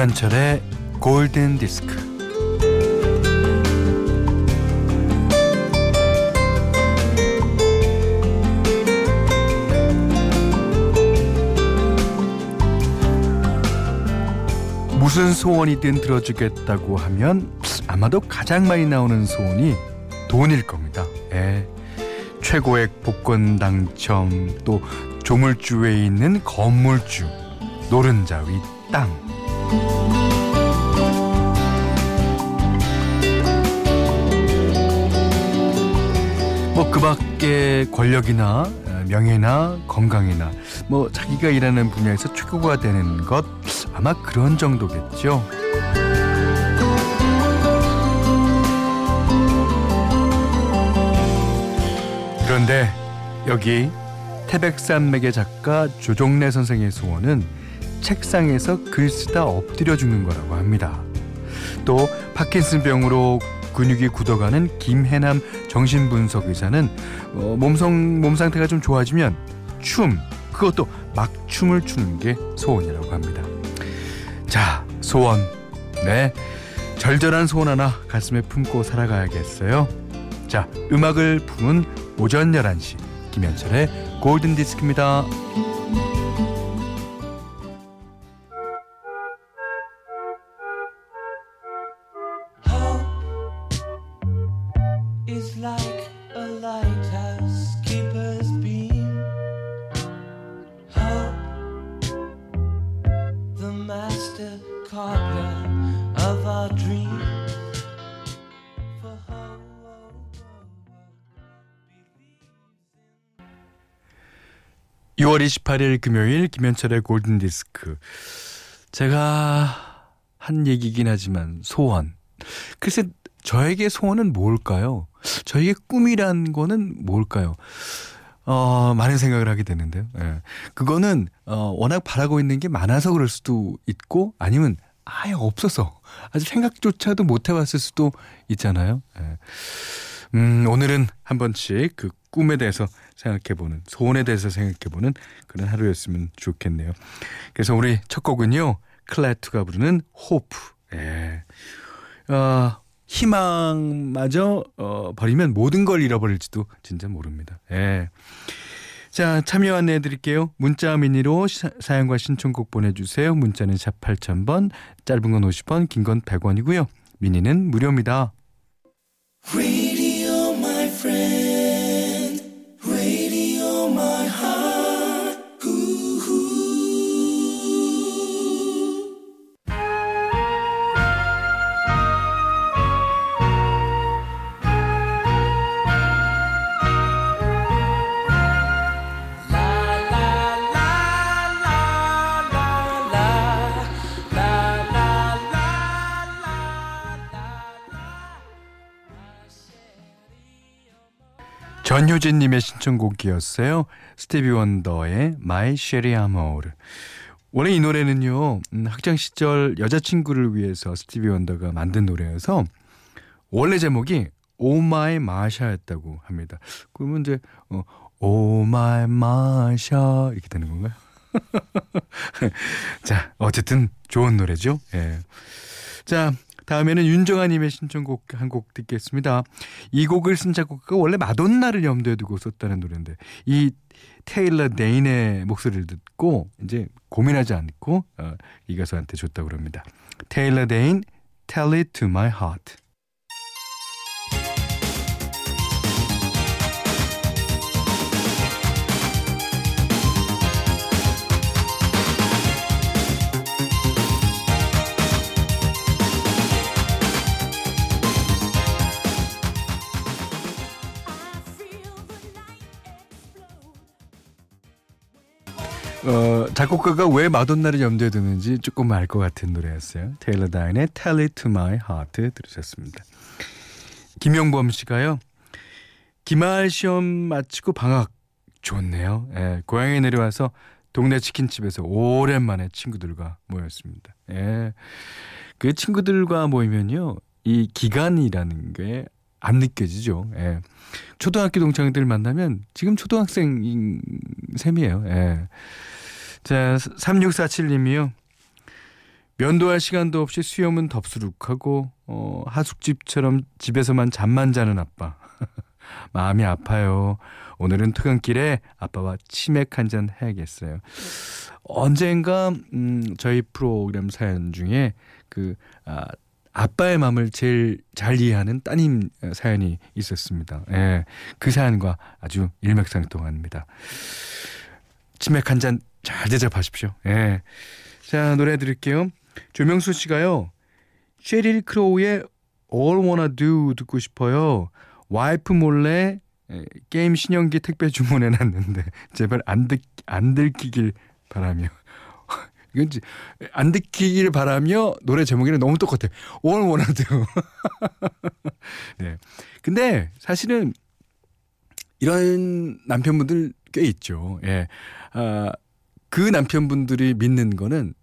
김현철의 골든 디스크. 무슨 소원이든 들어주겠다고 하면 아마도 가장 많이 나오는 소원이 돈일 겁니다. 예. 최고액 복권 당첨, 또 조물주에 있는 건물주, 노른자 위 땅. 뭐 그 밖에 권력이나 어, 명예나 건강이나 뭐 자기가 일하는 분야에서 최고가 되는 것 아마 그런 정도겠죠. 그런데 여기 태백산맥의 작가 조종래 선생의 소원은 책상에서 글 쓰다 엎드려 죽는 거라고 합니다. 또 파킨슨병으로 근육이 굳어가는 김해남 정신분석 의사는 어, 몸성 몸 상태가 좀 좋아지면 춤 그것도 막춤을 추는 게 소원이라고 합니다. 자 소원 네 절절한 소원 하나 가슴에 품고 살아가야겠어요. 자 음악을 품은 오전 11시 김현철의 골든 디스크입니다. Of our dreams. For hope believes in 6월 28일 금요일 김현철의 골든 디스크. 제가 한 얘기긴 하지만 소원. 글쎄 저에게 소원은 뭘까요? 저에게 꿈이란 거는 뭘까요? 어, 많은 생각을 하게 되는데요. 예. 그거는 어, 워낙 바라고 있는 게 많아서 그럴 수도 있고 아니면 아예 없어서 아직 생각조차도 못 해봤을 수도 있잖아요. 예. 음, 오늘은 한 번씩 그 꿈에 대해서 생각해보는, 소원에 대해서 생각해보는 그런 하루였으면 좋겠네요. 그래서 우리 첫 곡은요, 클래투가 부르는 호프. 예. 어, 희망마저 어, 버리면 모든 걸 잃어버릴지도 진짜 모릅니다. 예. 자, 참여 안내해 드릴게요. 문자 미니로 시, 사연과 신청곡 보내주세요. 문자는 샵 8000번, 짧은 건 50원, 긴 건 100원이고요. 미니는 무료입니다. 전효진님의 신청곡이었어요. 스티비 원더의 My Cherie Amour. 원래 이 노래는요, 음, 학창 시절 여자친구를 위해서 스티비 원더가 만든 노래여서 원래 제목이 Oh My Marcia였다고 합니다. 그러면 이제 어, Oh My Marcia 이렇게 되는 건가요? 자, 어쨌든 좋은 노래죠. 예. 자, 다음에는 윤정아님의 신청곡 한 곡 듣겠습니다. 이 곡을 쓴 작곡가가 원래 마돈나를 염두에 두고 썼다는 노래인데 이 테일러 데인의 목소리를 듣고 이제 고민하지 않고 어, 이 가수한테 줬다고 그럽니다. 테일러 데인, Tell It To My Heart. 어, 작곡가가 왜 마돈나를 염두에 두는지 조금 알 것 같은 노래였어요. 테일러 다인의 Tell It To My Heart 들으셨습니다. 김용범 씨가요. 기말 시험 마치고 방학 좋네요. 예, 고향에 내려와서 동네 치킨집에서 오랜만에 친구들과 모였습니다. 예. 그 친구들과 모이면요. 이 기간이라는 게 안 느껴지죠. 예. 초등학교 동창들 만나면 지금 초등학생인 셈이에요. 예. 자, 3647님이요. 면도할 시간도 없이 수염은 덥수룩하고 어, 하숙집처럼 집에서만 잠만 자는 아빠. 마음이 아파요. 오늘은 퇴근길에 아빠와 치맥 한 잔 해야겠어요. 언젠가 음, 저희 프로그램 사연 중에 그 아, 아빠의 마음을 제일 잘 이해하는 따님 사연이 있었습니다. 예, 그 사연과 아주 일맥상통합니다. 치맥 한 잔 잘 대접하십시오. 예. 자, 노래 드릴게요. 조명수 씨가요. 쉐릴 크로우의 All Wanna Do 듣고 싶어요. 와이프 몰래 예, 게임 신형기 택배 주문해 놨는데 제발 안, 듣, 안 들키길 바라며 이건 안 듣기를 바라며 노래 제목이랑 너무 똑같아. All Do. 네. 근데 사실은 이런 남편분들 꽤 있죠. 예. 아, 그 남편분들이 믿는 거는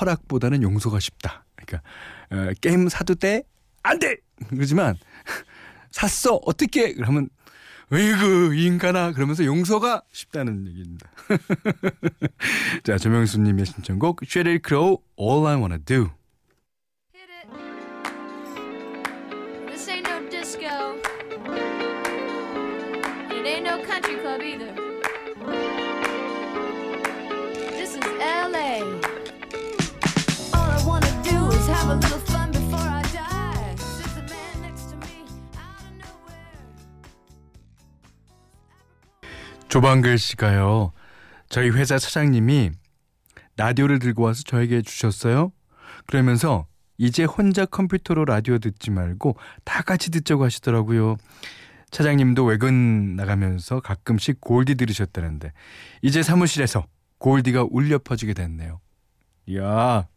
허락보다는 용서가 쉽다. 그러니까 어, 게임 사도 돼? 안 돼. 그러지만 샀어 어떻게? 그러면 으이구 인간아? 그러면서 용서가 쉽다는 얘기입니다. 자 조명수님의 신청곡 쉐릴 크로우 All I Wanna Do. 조방글 씨가요. 저희 회사 사장님이 라디오를 들고 와서 저에게 주셨어요. 그러면서 이제 혼자 컴퓨터로 라디오 듣지 말고 다 같이 듣자고 하시더라고요. 차장님도 외근 나가면서 가끔씩 골디 들으셨다는데 이제 사무실에서 골디가 울려 퍼지게 됐네요. 야,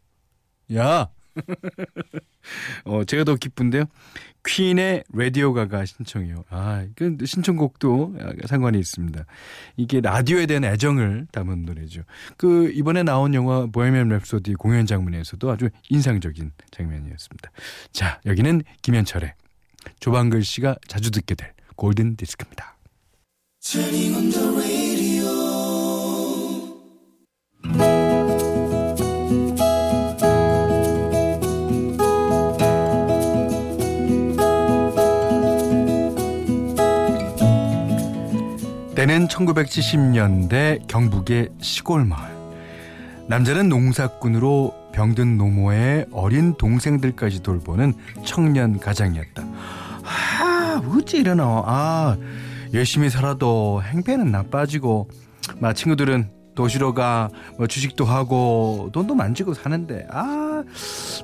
야. 어, 제가 더 기쁜데요. 퀸의 라디오 가가 신청이요. 아, 그 신청곡도 상관이 있습니다. 이게 라디오에 대한 애정을 담은 노래죠. 그 이번에 나온 영화 보헤미안 랩소디 공연 장면에서도 아주 인상적인 장면이었습니다. 자, 여기는 김현철의 조방글 씨가 자주 듣게 될 골든 디스크입니다. 1970년대 경북의 시골 마을. 남자는 농사꾼으로 병든 노모의 어린 동생들까지 돌보는 청년 가장이었다. 아, 어찌 이러나. 아, 열심히 살아도 행패는 나빠지고, 마 친구들은 도시로 가, 뭐 주식도 하고, 돈도 만지고 사는데, 아,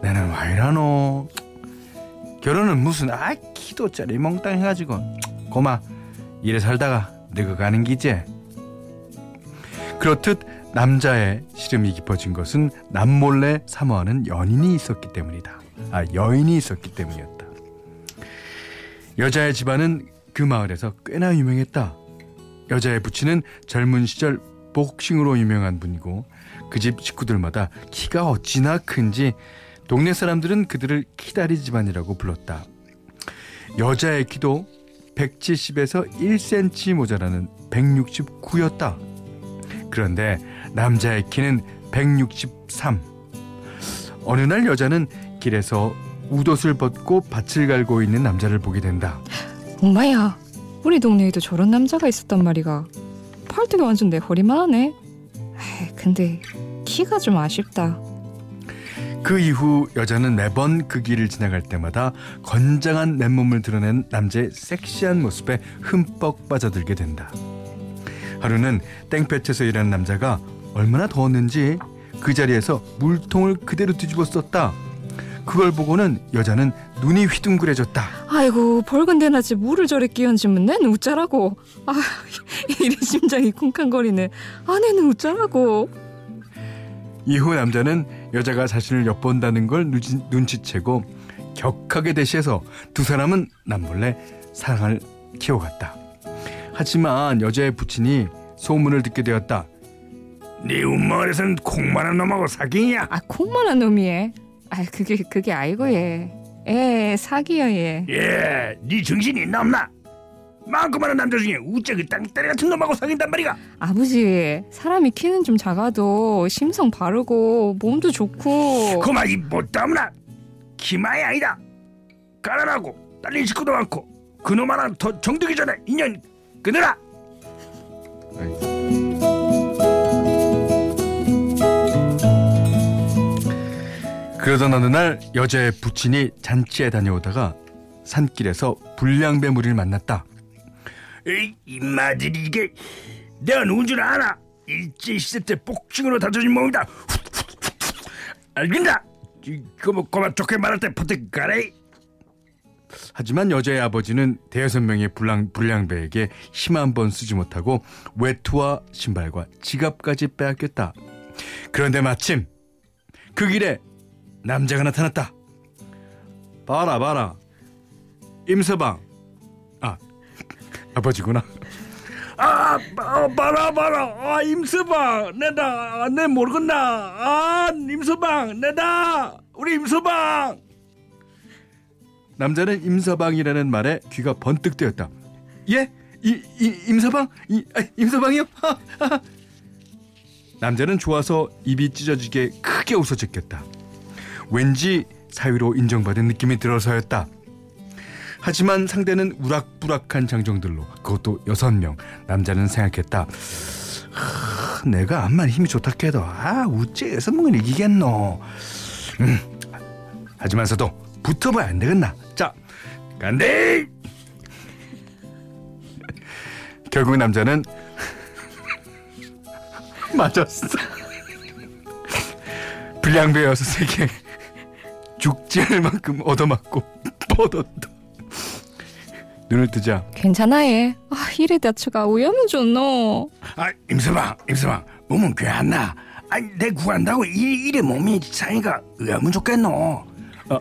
나는 왜 이러노. 결혼은 무슨, 아, 키도 짜리 몽땅 해가지고, 고마, 이래 살다가 늙어가는 기제. 그렇듯 남자의 시름이 깊어진 것은 남몰래 사모하는 연인이 있었기 때문이다. 아, 여인이 있었기 때문이었다. 여자의 집안은 그 마을에서 꽤나 유명했다. 여자의 부친은 젊은 시절 복싱으로 유명한 분이고 그 집 식구들마다 키가 어찌나 큰지 동네 사람들은 그들을 키다리 집안이라고 불렀다. 여자의 키도 170에서 1cm 모자라는 169였다. 그런데 남자의 키는 163. 어느 날 여자는 길에서 웃옷을 벗고 밭을 갈고 있는 남자를 보게 된다. 엄마야, 우리 동네에도 저런 남자가 있었단 말이가. 팔뚝이 완전 내 허리만 하네. 에이, 근데 키가 좀 아쉽다. 그 이후 여자는 매번 그 길을 지나갈 때마다 건장한 맨몸을 드러낸 남자의 섹시한 모습에 흠뻑 빠져들게 된다. 하루는 땡볕에서 일하는 남자가 얼마나 더웠는지 그 자리에서 물통을 그대로 뒤집어 썼다. 그걸 보고는 여자는 눈이 휘둥그레졌다. 아이고 벌건 대낮에 물을 저래 끼얹으면 내는 웃자라고. 아 이래 심장이 쿵쾅거리네. 아내는 웃자라고. 이후 남자는 여자가 자신을 엿본다는 걸 눈치, 눈치 채고 격하게 대시해서 두 사람은 남몰래 사랑을 키워갔다. 하지만 여자의 부친이 소문을 듣게 되었다. 네 운마을에서는 콩만한 놈하고 사귀냐? 아 콩만한 놈이에. 아 그게 그게 아이고 얘. 에 사기야 얘. 예, 네 정신이 남나? 많고 많은 남자 중에 그 땅따리 같은 놈하고 사귄단 말이가. 아버지, 사람이 키는 좀 작아도 심성 바르고 몸도 좋고. 그만 이 못다무나 기마이 아니다. 가난하고 딸린 식구도 많고 그놈 하나 더 정들기 전에 인연 끊으라. 그러던 어느 날 여자의 부친이 잔치에 다녀오다가 산길에서 불량배 무리를 만났다. 이마들이 이게. 내가 누군 줄 아나 일제 시대 때 복싱으로 다져진 몸이다. 알긴다 그뭐 고만 좋게 말할 때 퍼뜩 가래. 하지만 여자의 아버지는 대여섯 명의 불량, 불량배에게 힘 한 번 쓰지 못하고 외투와 신발과 지갑까지 빼앗겼다. 그런데 마침 그 길에 남자가 나타났다. 봐라 봐라. 임서방. 아 아버지구나. 아, 아 봐라 봐라 아 임서방 내다 내 모르겠나 아 임서방 내다 우리 임서방 남자는 임서방이라는 말에 귀가 번뜩 뜨였다. 예? 이, 이 임서방? 이, 아, 임서방이요? 하, 하. 남자는 좋아서 입이 찢어지게 크게 웃어 제꼈다. 왠지 사위로 인정받은 느낌이 들어서였다. 하지만 상대는 우락부락한 장정들로 그것도 여섯 명 남자는 생각했다. 하, 내가 암만 힘이 좋다 해도 아 우째 여섯 명은 이기겠노. 음, 하지만서도 붙어봐야 안 되겠나. 자, 간대. 결국 남자는 맞았어. 불량배 여섯에게 죽지 않을 만큼 얻어맞고 뻗었다. 눈을 뜨자 괜찮아 얘. 아, 이래 다쳐가 오염은 좋노. 아 임서방 임서방 몸은 괜찮나 아니 내 구한다고 이, 이래 몸이 차이가 의하면 좋겠노 아,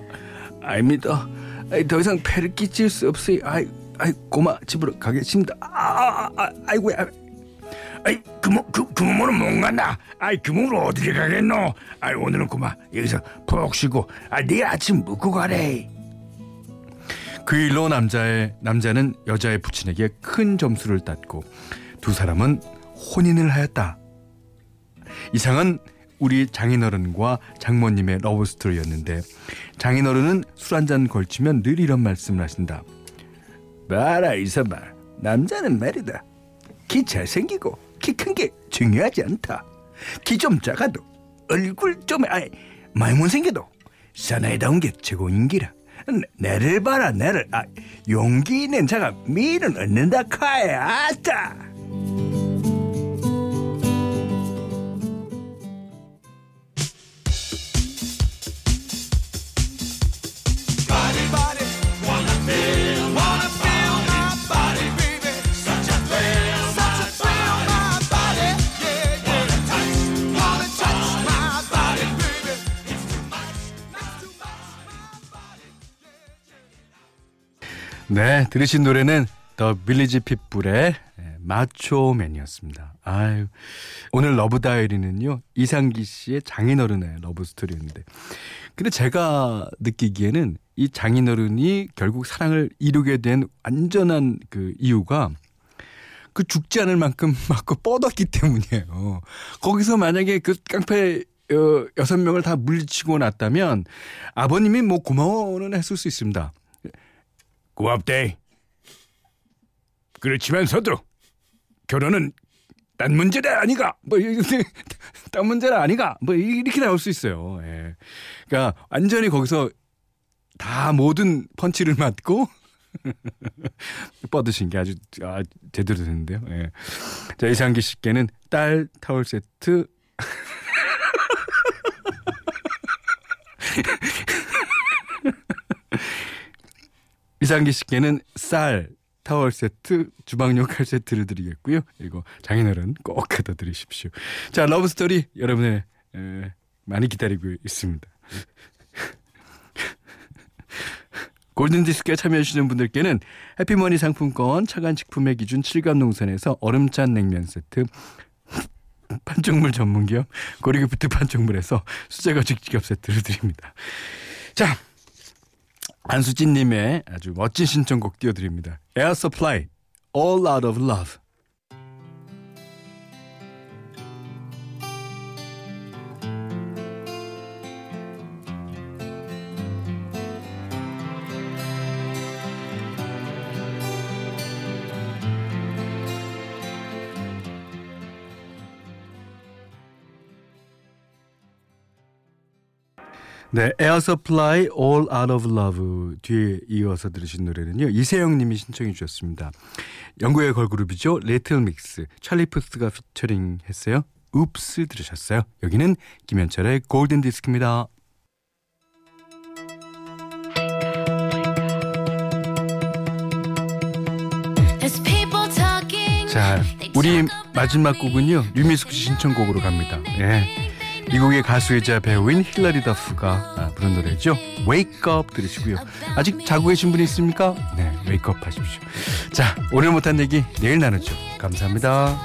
아닙니다. 아이, 더 이상 패를 끼칠 수 없으니 아이, 아이 고마 집으로 가겠습니다. 아, 아, 아 아이고야. 아이 그몸그 그 몸으로 못 간다 아이 그 몸으로 어디를 가겠노 아이 오늘은 그만 여기서 푹 쉬고 아 내일 아침 묵고 가래 그 일로 남자의 남자는 여자의 부친에게 큰 점수를 땄고 두 사람은 혼인을 하였다. 이상은 우리 장인어른과 장모님의 러브 스토리였는데 장인어른은 술 한 잔 걸치면 늘 이런 말씀을 하신다. 봐라 이서봐 남자는 말이다 키 잘생기고 키 큰 게 중요하지 않다 키 좀 작아도 얼굴 좀 아이 많이 못생겨도 사나이다운 게 최고인기라 내- 내를 봐라 내를. 아 용기 있는 자가 미를 얻는다 카에 아따 네, 들으신 노래는 The Village People의 예, Macho Man이었습니다. 아유, 오늘 Love Diary는요 이상기 씨의 장인어른의 러브 스토리였는데, 근데 제가 느끼기에는 이 장인어른이 결국 사랑을 이루게 된 완전한 그 이유가 그 죽지 않을 만큼 맞고 뻗었기 때문이에요. 거기서 만약에 그 깡패 어, 여섯 명을 다 물리치고 났다면 아버님이 뭐 고마워는 했을 수 있습니다. 고맙대 그렇지만서도 결혼은 딴 문제다 아니가 뭐 딴 문제는 아니가 뭐 이렇게 나올 수 있어요. 예. 그러니까 완전히 거기서 다 모든 펀치를 맞고 뻗으신 게 아주 아, 제대로 됐는데요. 예. 자 이상기 씨께는 딸 타월 세트 이상기 씨께는 쌀 타월 세트, 주방용 칼 세트를 드리겠고요. 이거 장인어른 꼭 갖다 드리십시오. 자, 러브 스토리 여러분의 에, 많이 기다리고 있습니다. 골든디스크에 참여해주시는 분들께는 해피머니 상품권, 착한 식품의 기준 칠갑농산에서 얼음찬 냉면 세트, 판촉물 전문기업 고려기프트 판촉물에서 수제가죽 지갑 세트를 드립니다. 자, 안수진님의 아주 멋진 신청곡 띄워드립니다. Air Supply All Out of Love. 네, Air Supply All Out of Love 뒤에 이어서 들으신 노래는요 이세영 님이 신청해 주셨습니다. 영국의 걸그룹이죠 Little Mix 찰리 푸스가 피처링 했어요. Oops 들으셨어요. 여기는 김현철의 골든 디스크입니다. 자, 우리 마지막 곡은요 유미숙 씨 신청곡으로 갑니다. 예. 미국의 가수이자 배우인 힐러리 더프가 아, 부른 노래죠. Up 들으시고요. 아직 자고 계신 분이 있습니까? 네, Up 하십시오. 자, 오늘 못한 얘기 내일 나누죠. 감사합니다.